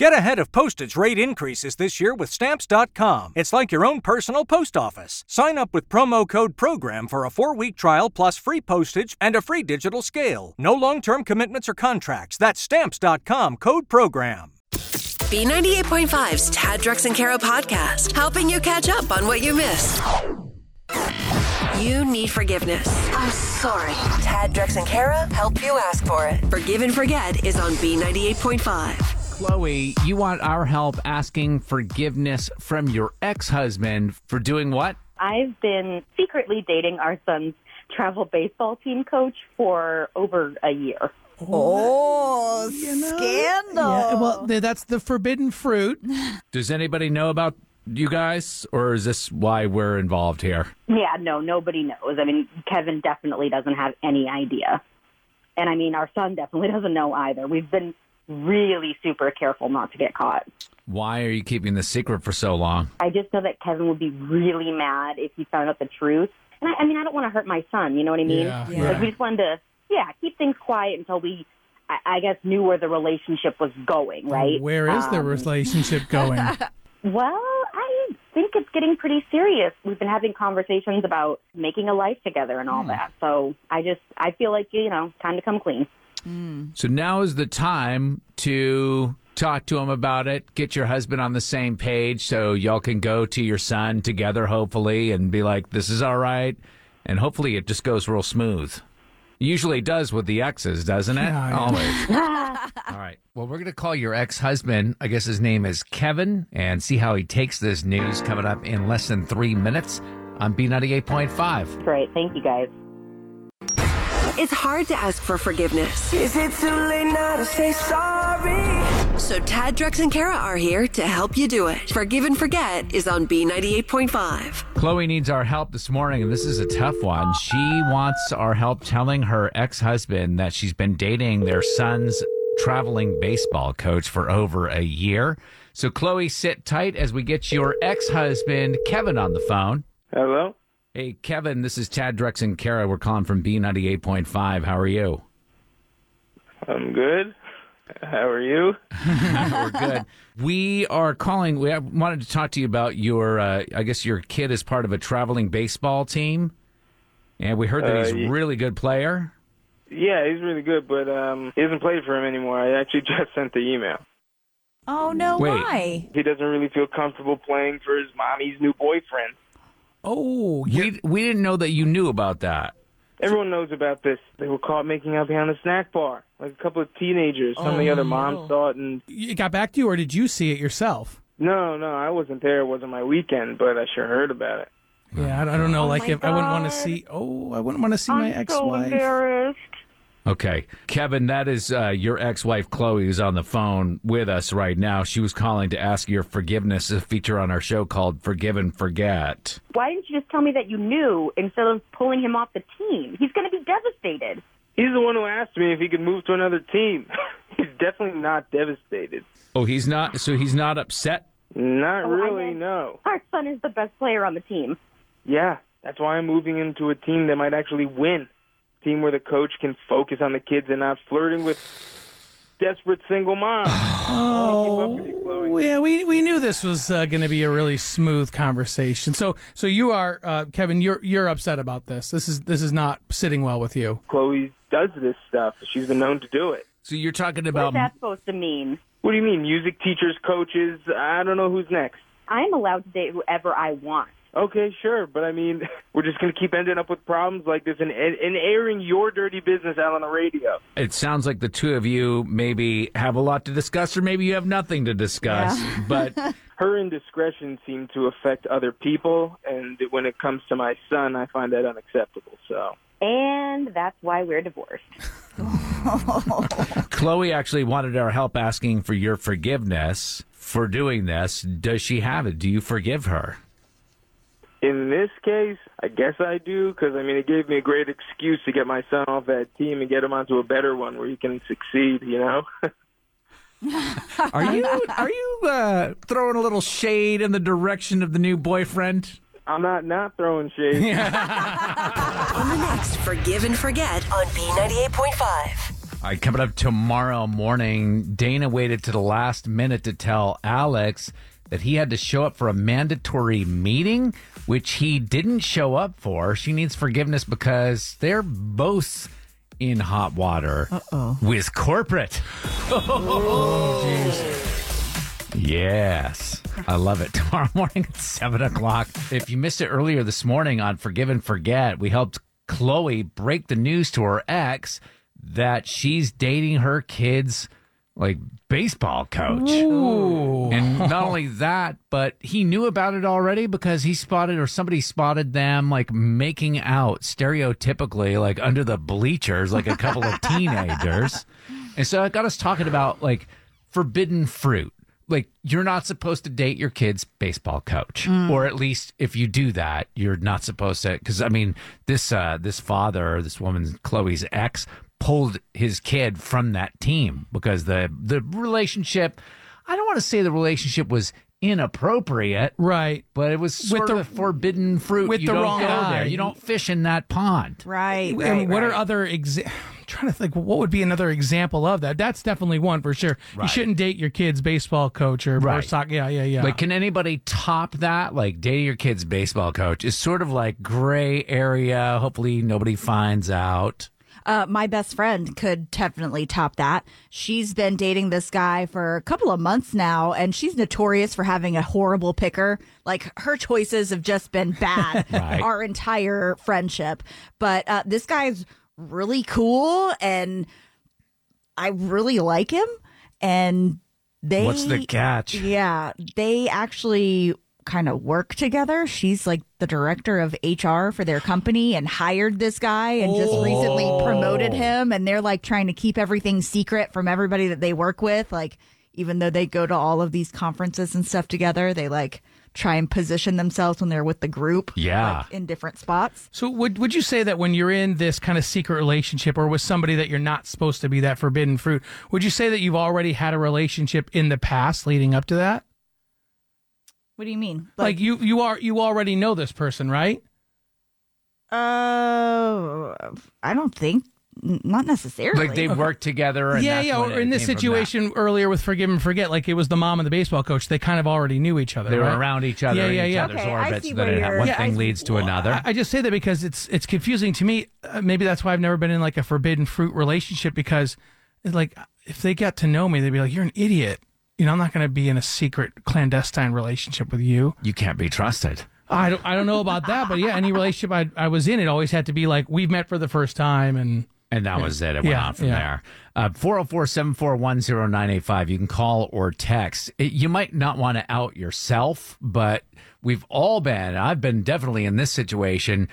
Get ahead of postage rate increases this year with Stamps.com. It's like your own personal post office. Sign up with promo code PROGRAM for a four week trial plus free postage and a free digital scale. No long term commitments or contracts. That's Stamps.com code PROGRAM. B98.5's Tad Drex and Kara podcast, helping you catch up on what you missed. You need forgiveness. I'm sorry. Tad, Drex, and Kara help you ask for it. Forgive and Forget is on B98.5. Chloe, you want our help asking forgiveness from your ex husband for doing what? I've been secretly dating our son's travel baseball team coach for over a year. Oh, oh scandal. Yeah, well, that's the forbidden fruit. Does anybody know about you guys, or is this why we're involved here? Yeah, no, nobody knows. I mean, Kevin definitely doesn't have any idea. And I mean, our son definitely doesn't know either. We've been really super careful not to get caught. Why are you keeping the secret for so long? I just know that Kevin would be really mad if he found out the truth. And I, I mean, I don't want to hurt my son. You know what I mean? Yeah, Like we just wanted to, yeah, keep things quiet until we, I, I guess, knew where the relationship was going. Right? Where is the Um, relationship going? Well, I think it's getting pretty serious. We've been having conversations about making a life together and all that. So I just, I feel like you know, time to come clean. So now is the time to talk to him about it, get your husband on the same page so y'all can go to your son together, hopefully, and be like, this is all right. And hopefully it just goes real smooth. Usually it does with the exes, doesn't it? Yeah, yeah. Always. all right. Well, we're going to call your ex husband. I guess his name is Kevin, and see how he takes this news coming up in less than three minutes on B98.5. Great, thank you guys. It's hard to ask for forgiveness. Is it too late now to say sorry? So Tad, Drex, and Kara are here to help you do it. Forgive and Forget is on B98.5. Chloe needs our help this morning, and this is a tough one. She wants our help telling her ex husband that she's been dating their son's traveling baseball coach for over a year. So, Chloe, sit tight as we get your ex husband, Kevin, on the phone. Hello? Hey, Kevin, this is Tad Drex and Kara. We're calling from B98.5. How are you? I'm good. How are you? We're good. We are calling. We have- wanted to talk to you about your. Uh, I guess your kid is part of a traveling baseball team, and we heard that Uh, he's a ye- really good player. Yeah, he's really good, but um, he hasn't played for him anymore. I actually just sent the email. Oh no, Wait. why? He doesn't really feel comfortable playing for his mommy's new boyfriend. Oh, We we didn't know that you knew about that. Everyone knows about this. They were caught making out behind a snack bar. Like a couple of teenagers. Some of the other oh, moms saw it, and it got back to you, or did you see it yourself? no, no, I wasn't there. It wasn't my weekend, but I sure heard about it. Yeah, I, I don't oh, know. like, my if I wouldn't want to God. see. Oh, I wouldn't want to see my I'm so ex-wife. embarrassed. Okay, Kevin, that is uh, your ex-wife Chloe who's on the phone with us right now. She was calling to ask your forgiveness. A feature on our show called "Forgive and Forget." Why didn't you just tell me that you knew instead of pulling him off the team? He's going to be devastated. He's the one who asked me if he could move to another team. he's definitely not devastated. Oh, he's not. So he's not upset. Not Oh, really, meant- no. Our son is the best player on the team. Yeah, that's why I'm moving into a team that might actually win. Team where the coach can focus on the kids and not flirting with desperate single moms. Oh, yeah, we we knew this was uh, going to be a really smooth conversation. So, so you are, uh, Kevin. You're you're upset about this. This is this is not sitting well with you. Chloe does this stuff. She's been known to do it. So you're talking about What's that supposed to mean? What do you mean, music teachers, coaches? I don't know who's next. I am allowed to date whoever I want. Okay, sure, but I mean, we're just going to keep ending up with problems like this and, and, and airing your dirty business out on the radio. It sounds like the two of you maybe have a lot to discuss, or maybe you have nothing to discuss. But Her indiscretion seemed to affect other people, and when it comes to my son, I find that unacceptable. So. And that's why we're divorced. Chloe actually wanted our help asking for your forgiveness for doing this. Does she have it? Do you forgive her? In this case, I guess I do because I mean it gave me a great excuse to get my son off that team and get him onto a better one where he can succeed. You know. Are you are you uh, throwing a little shade in the direction of the new boyfriend? I'm not not throwing shade. On the next Forgive and Forget on B98.5. All right, coming up tomorrow morning, Dana waited to the last minute to tell Alex that he had to show up for a mandatory meeting, which he didn't show up for. She needs forgiveness because they're both in hot water with corporate. Yes. I love it. Tomorrow morning at 7 o'clock. If you missed it earlier this morning on Forgive and Forget, we helped Chloe break the news to her ex that she's dating her kid's like baseball coach. And not only that, but he knew about it already because he spotted or somebody spotted them like making out stereotypically like under the bleachers like a couple of teenagers. And so it got us talking about like forbidden fruit. Like you're not supposed to date your kid's baseball coach, or at least if you do that, you're not supposed to. Because I mean, this uh, this father, this woman's Chloe's ex, pulled his kid from that team because the the relationship. I don't want to say the relationship was inappropriate, Right. but it was sort the- of a forbidden fruit. with you the don't wrong go guy. there. You don't fish in that pond. Right. and right, what are other exa- I'm trying to think what would be another example of that? That's definitely one for sure. You shouldn't date your kid's baseball coach or, or soccer. Yeah, yeah, yeah. Like, can anybody top that? Like, dating your kid's baseball coach is sort of like gray area. Hopefully, nobody finds out. Uh, my best friend could definitely top that. She's been dating this guy for a couple of months now, and she's notorious for having a horrible picker. Like her choices have just been bad Right. our entire friendship. But uh, this guy's really cool, and I really like him. And they What's the catch? Yeah, they actually kind of work together. She's like the director of HR for their company and hired this guy and just recently oh. promoted him and they're like trying to keep everything secret from everybody that they work with like even though they go to all of these conferences and stuff together, they like try and position themselves when they're with the group Yeah. like, in different spots. So would would you say that when you're in this kind of secret relationship or with somebody that you're not supposed to be that forbidden fruit, would you say that you've already had a relationship in the past leading up to that? What do you mean? Like, you you are you already know this person, right? uh I don't think not necessarily. Like, they worked together. And yeah, yeah. Or in this came from that. situation earlier with Forgive and Forget, like it was the mom and the baseball coach. They kind of already knew each other. They were right? around each other Yeah, in yeah, each yeah. other's Okay, I orbits. see Then where it- you're- one Yeah, thing I- leads to another. I, I just say that because it's it's confusing to me. Uh, maybe that's why I've never been in like a forbidden fruit relationship because, like, if they got to know me, they'd be like, "You're an idiot." You know, I'm not going to be in a secret clandestine relationship with you. you can't be trusted. I don't, I don't know about that, but yeah, any relationship I, I was in, it always had to be like we've met for the first time, and And that was it. It went Yeah, on from yeah. there. Uh, 404 741 0985. You can call or text. It- you might not want to out yourself, but we've all been, I've been definitely in this situation,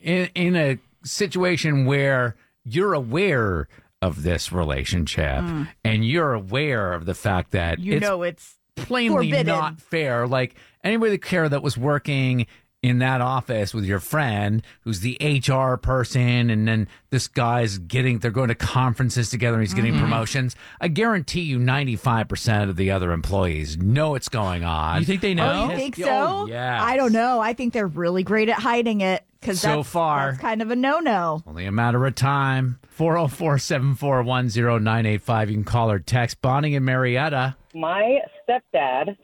in, in a situation where you're aware of this relationship mm. and you're aware of the fact that you it's know it's plainly forbidden. not fair. Like anybody that care that was working in that office with your friend who's the HR person and then this guy's getting they're going to conferences together and he's getting Mm-hmm. promotions. I guarantee you 95% of the other employees know what's going on. you think they know? Oh, you think so? Oh, yes. I don't know. I think they're really great at hiding it because So that's, far. that's kind of a no-no. Only a matter of time. 404-741-0985. You can call or text Bonnie and Marietta. my stepdad,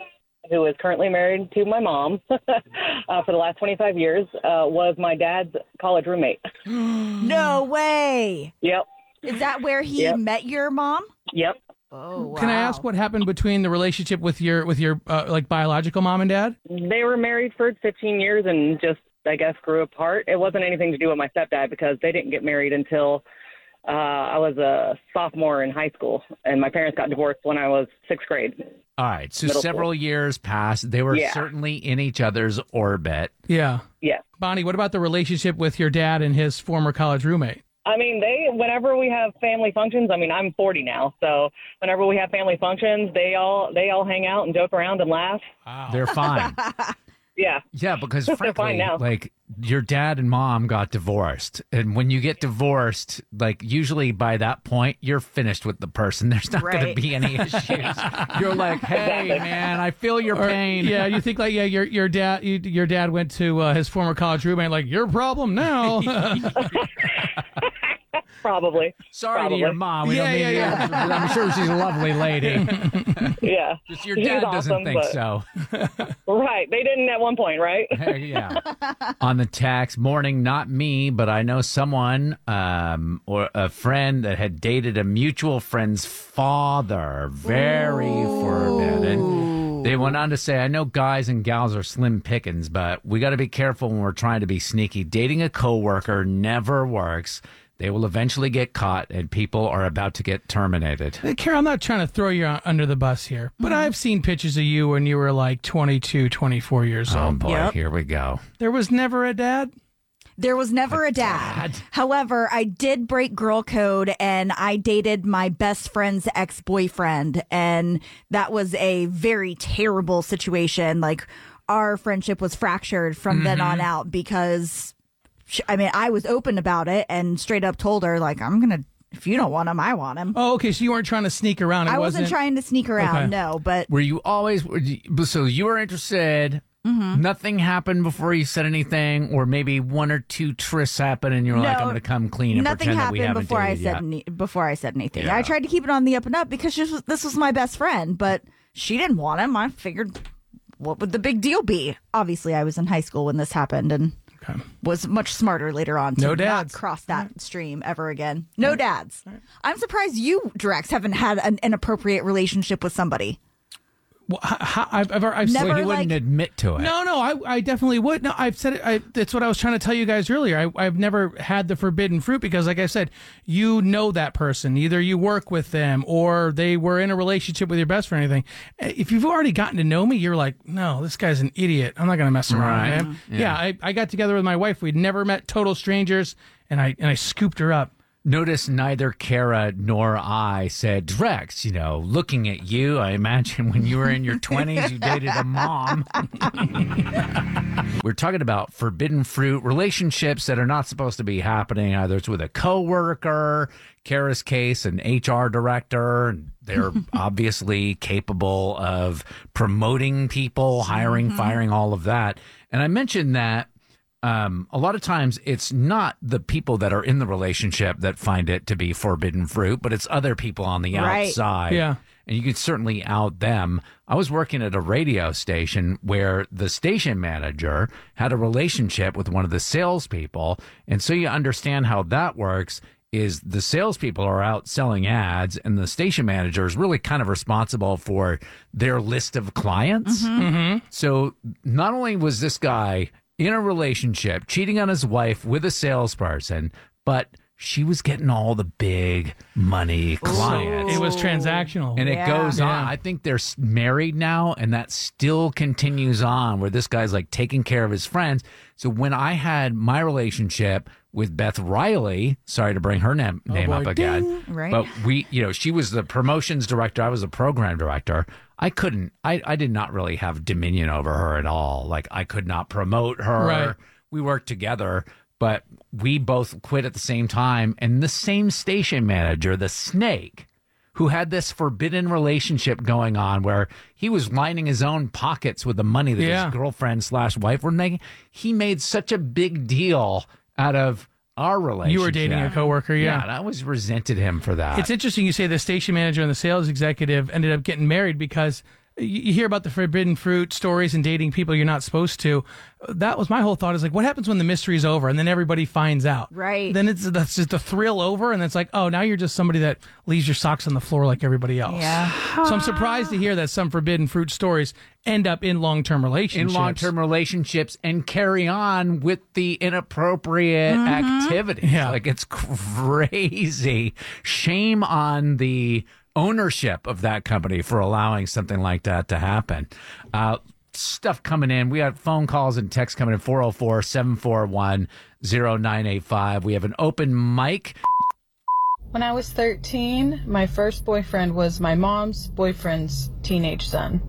who is currently married to my mom uh, for the last 25 years, uh, was my dad's college roommate. No way. Yep, Is that where he Yep. met your mom? yep. Oh, wow. Can I ask what happened between the relationship with your with your uh, like biological mom and dad? They were married for 15 years and just, I guess, grew apart. It wasn't anything to do with my stepdad because they didn't get married until uh, I was a sophomore in high school, and my parents got divorced when I was sixth grade. All right. So Middle several years passed. They were Yeah. certainly in each other's orbit. Yeah, Yeah. Bonnie. What about the relationship with your dad and his former college roommate? I mean, they whenever we have family functions. I mean, I'm 40 now, so whenever we have family functions, they all they all hang out and joke around and laugh. They're fine. Yeah, Yeah, because frankly, now. like your dad and mom got divorced, and when you get divorced, like usually by that point you're finished with the person. There's not going to be any issues. you're like, hey man, I feel your Or- pain. Yeah, you think like yeah, your your dad you, your dad went to uh, his former college roommate like your problem now. Probably. Sorry Probably. to your mom. We Yeah, don't mean yeah, to- I'm sure she's a lovely lady. Yeah. Just your She's dad doesn't think but- so. Right. They didn't at one point, right? Hey, yeah. On the tax morning, not me, but I know someone um, or a friend that had dated a mutual friend's father. Very forbidden. They went on to say, I know guys and gals are slim pickings, but we got to be careful when we're trying to be sneaky. Dating a coworker never works. They will eventually get caught, and people are about to get terminated. Hey, Carol, I'm not trying to throw you under the bus here, but Mm-hmm. I've seen pictures of you when you were like 22, 24 years Oh old. boy, Yep. here we go. There was never a dad. There was never a dad. However, I did break girl code and I dated my best friend's ex boyfriend. And that was a very terrible situation. Like, our friendship was fractured from then on out because, sh I mean, I was open about it and straight up told her, like, I'm going to, if you don't want him, I want him. Oh, okay. So you weren't trying to sneak around. It I wasn't trying to sneak around, Okay. no, but Were you always were you- so you were interested? Mm-hmm. Nothing happened before you said anything, or maybe one or two trysts happened, and you're like, "I'm going to come clean and nothing pretend that we happened haven't before I dated said yet." any, before I said anything. Yeah. I tried to keep it on the up and up because this was, this was my best friend, but she didn't want him. I figured, what would the big deal be? Obviously, I was in high school when this happened and Okay. was much smarter later on to No not dads. cross that stream ever again. No dads. I'm surprised you, Drex, haven't had an inappropriate relationship with somebody. Well, h- h- I've, I've, I've Never- Well, he wouldn't like- admit to it. No, no, I, I definitely would. No, I've said it. I, that's what I was trying to tell you guys earlier. I, I've never had the forbidden fruit because, like I said, you know that person. Either you work with them or they were in a relationship with your best friend or anything. Eh, If you've already gotten to know me, you're like, no, this guy's an idiot. I'm not going to mess around Right. with him. Yeah, I, I got together with my wife. We'd never met total strangers, and I and I scooped her up. Notice neither Kara nor I said, Drex, you know, looking at you, I imagine when you were in your 20s, you dated a mom. We're talking about forbidden fruit, relationships that are not supposed to be happening. Either it's with a coworker, Kara's case, an HR director. and They're obviously capable of promoting people, hiring, mm-hmm. firing, all of that. And I mentioned that um, a lot of times it's not the people that are in the relationship that find it to be forbidden fruit, but it's other people on the Right. outside. Yeah. And you can certainly out them. I was working at a radio station where the station manager had a relationship with one of the salespeople. And so you understand how that works is the salespeople are out selling ads and the station manager is really kind of responsible for their list of clients. So not only was this guy in a relationship, cheating on his wife with a salesperson, but she was getting all the big money clients. It was transactional. and it Yeah. goes on. Yeah. I think they're s- married now, and that still continues on where this guy's like taking care of his friends. So when I had my relationship with Beth Riley, sorry to bring her name, oh, name boy. up again, Right. but we, you know, she was the promotions director. I was the program director. I couldn't, I, I did not really have dominion over her at all. Like I could not promote her. Right. We worked together, but we both quit at the same time. And the same station manager, the snake, who had this forbidden relationship going on where he was lining his own pockets with the money that Yeah. his girlfriend slash wife were making. He made such a big deal out of our relationship. You were dating a coworker, yeah. and I always resented him for that. It's interesting you say the station manager and the sales executive ended up getting married because you you hear about the forbidden fruit stories and dating people you're not supposed to. That was my whole thought is like, what happens when the mystery's over and then everybody finds out? Right. Then it's that's just the thrill over, and it's like, oh, now you're just somebody that leaves your socks on the floor like everybody else. Yeah. So I'm surprised to hear that some forbidden fruit stories end up in long term relationships. in long term relationships and carry on with the inappropriate activity. Mm-hmm. Yeah. Like it's crazy. Shame on the ownership of that company for allowing something like that to happen. Uh, stuff coming in. We got phone calls and texts coming in 404 741 0985. We have an open mic. When I was 13, my first boyfriend was my mom's boyfriend's teenage son.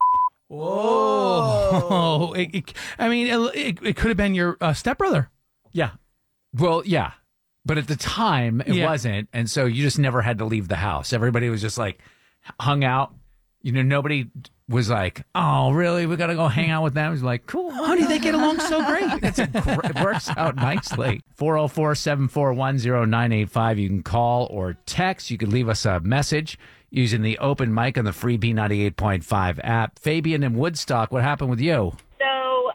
Whoa. it, it- I mean, it, it, it could have been your uh, stepbrother. Yeah. Well, yeah. But at the time, it Yeah. wasn't. And so you just never had to leave the house. Everybody was just like hung out. You know, nobody was like, "Oh, really? We got to go hang out with them." He's like, "Cool, How do they get along so great. It's a it works out nicely. 404 741 0985. You can call or text. You can leave us a message using the open mic on the free B98.5 app. Fabian in Woodstock, what happened with you? So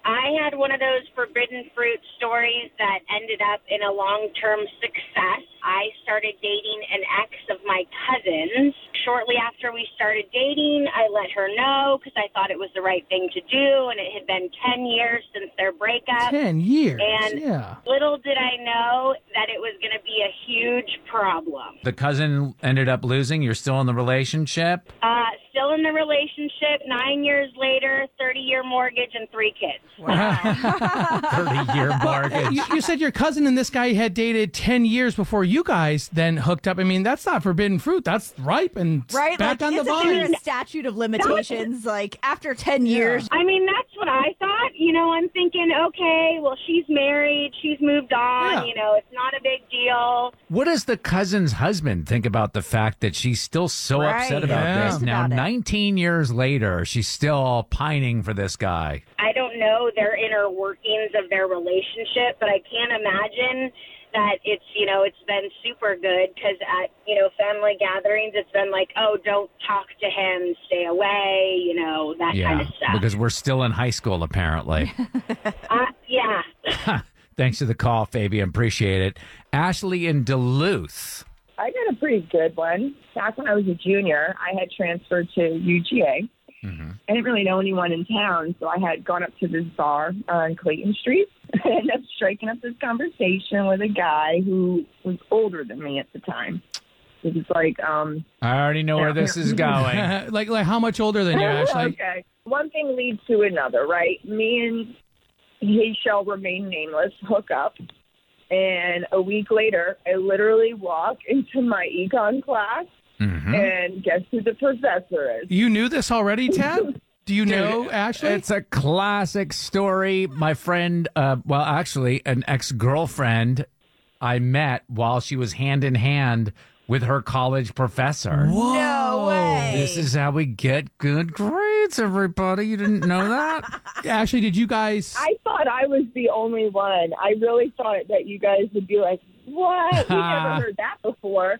I had one of those forbidden fruit stories that ended up in a long term success. I started dating an ex of my cousin's. Shortly after we started dating, I let her know because I thought it was the right thing to do, and it had been 10 years since their breakup. 10 years. And yeah. little did I know that it was going to be a huge problem. The cousin ended up losing. You're still in the relationship? Uh, still in the relationship, nine years later, 30 year mortgage, and three kids. 30 year mortgage. You, you said your cousin and this guy had dated 10 years before you guys then hooked up. I mean, that's not forbidden fruit. That's ripe and Right? back like, on the isn't there vine. a statute of limitations? Like after ten years, I mean, that's what I thought. You know, I'm thinking, okay, well, she's married, she's moved on. Yeah. You know, it's not a big deal. What does the cousin's husband think about the fact that she's still so Right. upset about Yeah. this? Now, About it. 19 years later, she's still pining for this guy. I don't know their inner workings of their relationship, but I can't imagine that it's you know it's been super good because at you know family gatherings it's been like oh don't talk to him stay away you know that kind of stuff because we're still in high school, apparently. uh, yeah Thanks for the call, Fabian. Appreciate it. Ashley in Duluth. I got a pretty good one. Back when I was a junior, I had transferred to UGA. I didn't really know anyone in town, so I had gone up to this bar on Clayton Street. And I ended up striking up this conversation with a guy who was older than me at the time. It was like, um, I already know where this is going. like, like how much older than you, Ashley? okay. One thing leads to another, right? Me and he shall remain nameless hook up. And a week later, I literally walk into my econ class, Mm-hmm. and guess who the professor is? You knew this already, Tad? Do you know, Ashley? It's a classic story. My friend, uh, well, actually, an ex girlfriend I met while she was hand in hand with her college professor. No way. This is how we get good grades, everybody. You didn't know that? Ashley, did you guys? I thought I was the only one. I really thought that you guys would be like, "What? We never heard that before."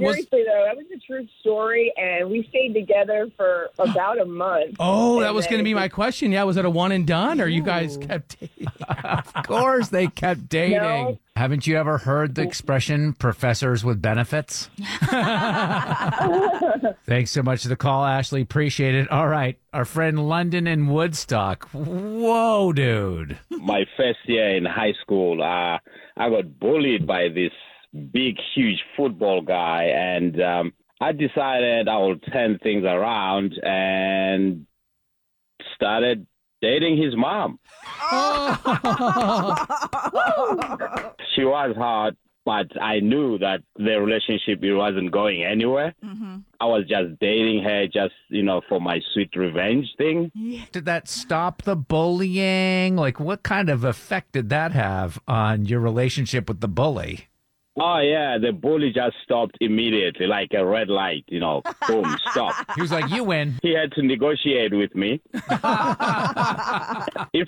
Was- Seriously though, that was a true story, and we stayed together for about a month. Oh, that was going to be my question. Yeah, was it a one and done, or you guys kept dating? of course, they kept dating. No. Haven't you ever heard the expression professors with benefits? Thanks so much for the call, Ashley. Appreciate it. All right. Our friend London in Woodstock. Whoa, dude. my first year in high school, uh, I got bullied by this big, huge football guy, and um, I decided I will turn things around and started dating his mom. She was hot, but I knew that the relationship it wasn't going anywhere. I was just dating her, just you know, for my sweet revenge thing. Did that stop the bullying? Like, what kind of effect did that have on your relationship with the bully? Oh yeah, the bully just stopped immediately, like a red light. You know, boom, stop. He was like, "You win." He had to negotiate with me. if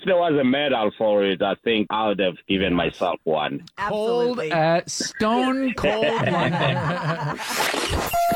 there was a medal for it, I think I would have given myself one. Cold, uh, stone cold London.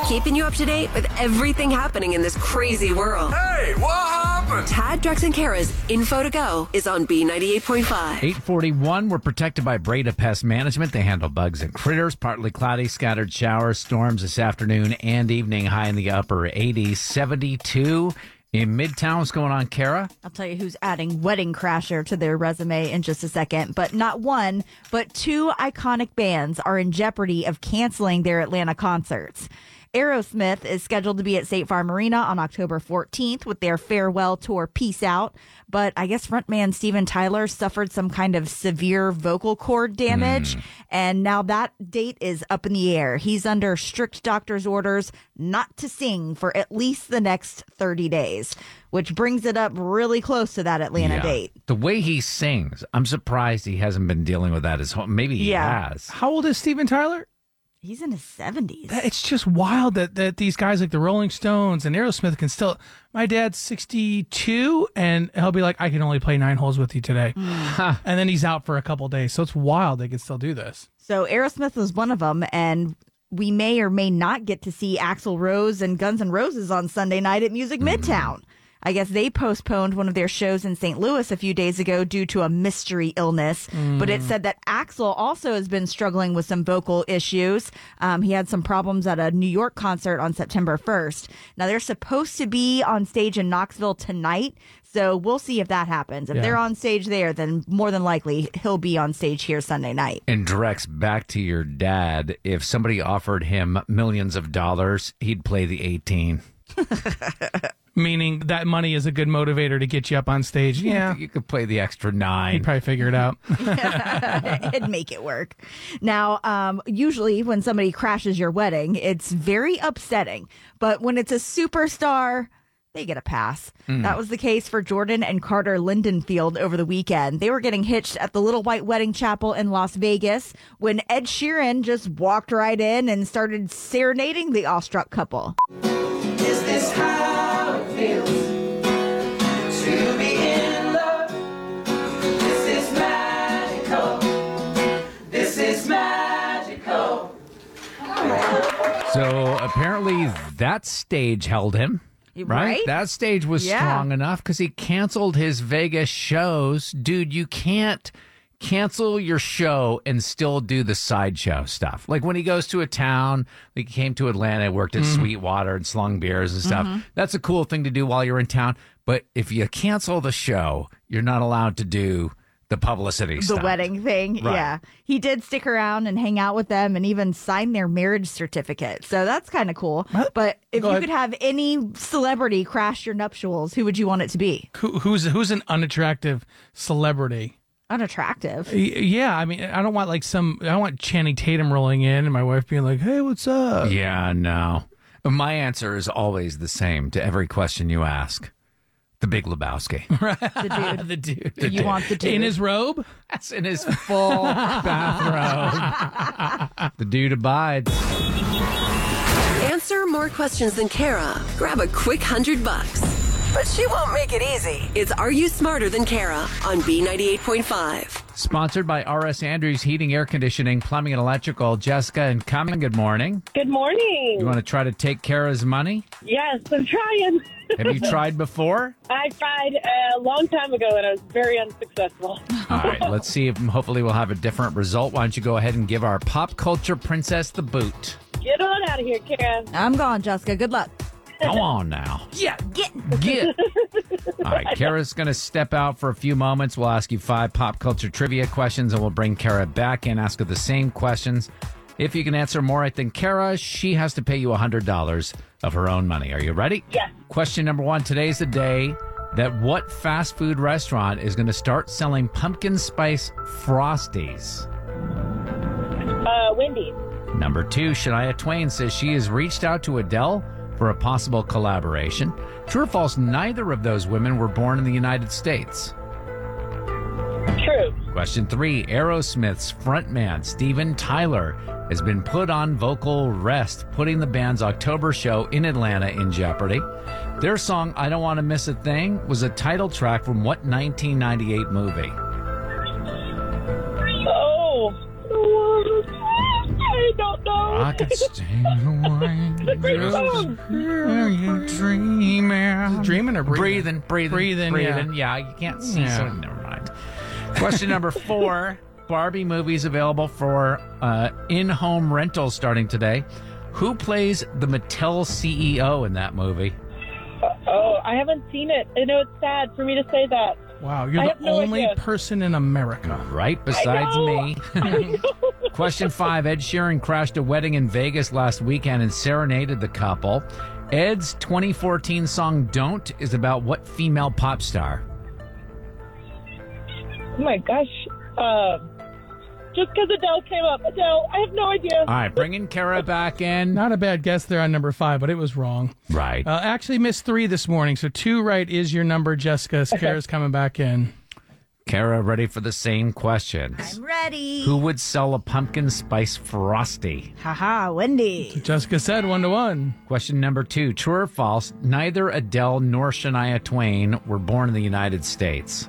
Keeping you up to date with everything happening in this crazy world. Hey, what happened? Tad, Drex, and Kara's Info to Go is on B98.5. 841, we're protected by Breda Pest Management. They handle bugs and critters. Partly cloudy, scattered showers, storms this afternoon and evening. High in the upper 80s. 72 in Midtown. What's going on, Kara? I'll tell you who's adding Wedding Crasher to their resume in just a second. But not one, but two iconic bands are in jeopardy of canceling their Atlanta concerts. Aerosmith is scheduled to be at State Farm Arena on October 14th with their farewell tour Peace Out. But I guess frontman Steven Tyler suffered some kind of severe vocal cord damage. Hmm. And now that date is up in the air. He's under strict doctor's orders not to sing for at least the next 30 days, which brings it up really close to that Atlanta Yeah. date. The way he sings, I'm surprised he hasn't been dealing with that his whole. Maybe he Yeah. has. How old is Steven Tyler? He's in his 70s. That- It's just wild that, that these guys like the Rolling Stones and Aerosmith can still. My dad's 62, and he'll be like, I can only play nine holes with you today. Hmm. and then he's out for a couple days. So it's wild they can still do this. So Aerosmith was one of them, and we may or may not get to see Axl Rose and Guns N' Roses on Sunday night at Music mm-hmm. Midtown. I guess they postponed one of their shows in St. Louis a few days ago due to a mystery illness. But it Mm. said that Axl also has been struggling with some vocal issues. Um, he had some problems at a New York concert on September 1st. Now they're supposed to be on stage in Knoxville tonight. So we'll see if that happens. If Yeah. they're on stage there, then more than likely he'll be on stage here Sunday night. And Drex back to your dad. If somebody offered him millions of dollars, he'd play the 18. Meaning that money is a good motivator to get you up on stage. Yeah. You could play the extra nine. He'd probably figure it out. It'd make it work. Now, um, usually when somebody crashes your wedding, it's very upsetting. But when it's a superstar, they get a pass. Mm. That was the case for Jordan and Carter Lindenfield over the weekend. They were getting hitched at the Little White Wedding Chapel in Las Vegas when Ed Sheeran just walked right in and started serenading the awestruck couple. Is this how apparently that stage held him. Right? Right? That stage was Yeah. strong enough because he canceled his Vegas shows. Dude, you can't cancel your show and still do the sideshow stuff. Like when he goes to a town, like he came to Atlanta, worked at Mhm. Sweetwater and slung beers and stuff. Mm-hmm. Mhm. That's a cool thing to do while you're in town. But if you cancel the show, you're not allowed to do the publicity the stuff. wedding thing. Right. Yeah. He did stick around and hang out with them and even sign their marriage certificate. So that's kind of cool. But if Go you ahead. could have any celebrity crash your nuptials, who would you want it to be? Who, who's who's an unattractive celebrity? Unattractive. Yeah, I mean, I don't want like some. I don't want Channing Tatum rolling in and my wife being like, "Hey, what's up?" Yeah, no. My answer is always the same to every question you ask. The Big Lebowski. The dude. the dude. The you dude. want the dude. in his robe? That's in his full bathrobe. the dude abides. Answer more questions than Kara. Grab a quick hundred bucks. But she won't make it easy. It's Are You Smarter Than Kara on B98.5. Sponsored by RS Andrews Heating, Air Conditioning, Plumbing, and Electrical. Jessica and Cumming, good morning. Good morning. You want to try to take Kara's money? Yes, I'm trying. Have you tried before? I tried a long time ago and I was very unsuccessful. All right, let's see if hopefully we'll have a different result. Why don't you go ahead and give our pop culture princess the boot? Get on out of here, Kara. I'm gone, Jessica. Good luck. Come on now. Yeah, get. Get. All right, Kara's going to step out for a few moments. We'll ask you five pop culture trivia questions, and we'll bring Kara back and ask her the same questions. If you can answer more right than Kara, she has to pay you $100 of her own money. Are you ready? Yes. Question number one Today's the day that what fast food restaurant is going to start selling pumpkin spice frosties? Uh, Wendy's. Number two, Shania Twain says she has reached out to Adele for a possible collaboration. True or false, neither of those women were born in the United States. True. Question three Aerosmith's frontman, Steven Tyler, has been put on vocal rest, putting the band's October show in Atlanta in jeopardy. Their song, I Don't Want to Miss a Thing, was a title track from what 1998 movie? Don't stay away. It's a great song. Dreaming, dreaming or breathing? breathing, breathing, Breathing, breathing. yeah. Yeah, you can't see, Yeah. so never mind. Question number four: Barbie movies available for uh, in-home rental starting today. Who plays the Mattel CEO in that movie? Oh, I haven't seen it. I know it's sad for me to say that. Wow, you're I the no only idea. person in America. Right besides me. Question five: Ed Sheeran crashed a wedding in Vegas last weekend and serenaded the couple. Ed's 2014 song "Don't" is about what female pop star? Oh my gosh. Uh, just because Adele came up. Adele, I have no idea. All right, bringing Kara back in. Not a bad guess there on number five, but it was wrong. Right. Uh, actually, missed three this morning, so two right is your number, Jessica. Kara's coming back in. Kara, ready for the same questions? I'm ready. Who would sell a pumpkin spice frosty? Haha, Wendy. Jessica said one to one. Question number two True or false? Neither Adele nor Shania Twain were born in the United States.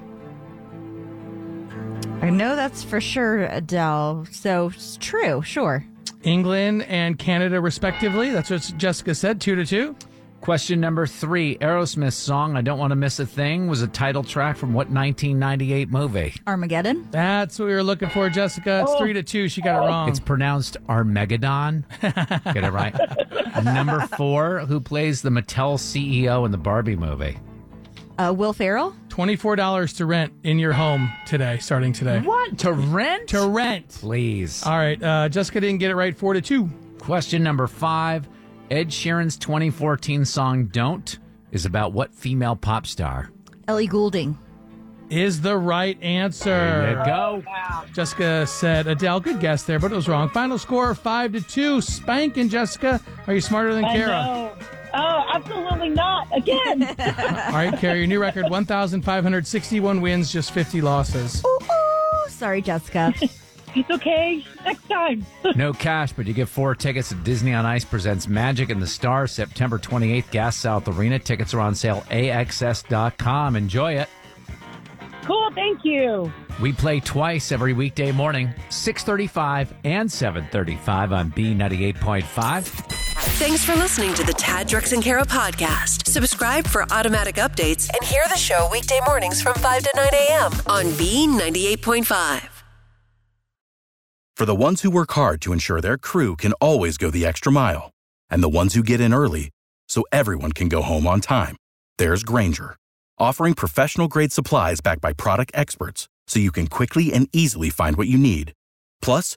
I know that's for sure Adele. So it's true, sure. England and Canada, respectively. That's what Jessica said, two to two. Question number three Aerosmith's song, I Don't Want to Miss a Thing, was a title track from what 1998 movie? Armageddon. That's what we were looking for, Jessica. It's three to two. She got it wrong. It's pronounced Armageddon. Get it right. number four Who plays the Mattel CEO in the Barbie movie? Uh, Will Ferrell. $24 to rent in your home today, starting today. What? To rent? To rent. Please. All right. Uh, Jessica didn't get it right, four to two. Question number five Ed Sheeran's 2014 song Don't is about what female pop star? Ellie Goulding. Is the right answer. There you go. Jessica said Adele. Good guess there, but it was wrong. Final score five to two. Spank and Jessica. Are you smarter than I Kara? know. Oh, absolutely not. Again. All right, Kara, your new record 1,561 wins, just 50 losses. Ooh, ooh. Sorry, Jessica. it's okay. Next time. No cash, but you get four tickets to Disney on Ice presents Magic and the Stars September 28th, Gas South Arena. Tickets are on sale AXS.com. Enjoy it. Cool. Thank you. We play twice every weekday morning, 635 and 735 on B98.5. Thanks for listening to the Tad Drex and Kara podcast. Subscribe for automatic updates and hear the show weekday mornings from 5 to 9 a.m. on B98.5. For the ones who work hard to ensure their crew can always go the extra mile, and the ones who get in early so everyone can go home on time, there's Grainger, offering professional grade supplies backed by product experts so you can quickly and easily find what you need. Plus,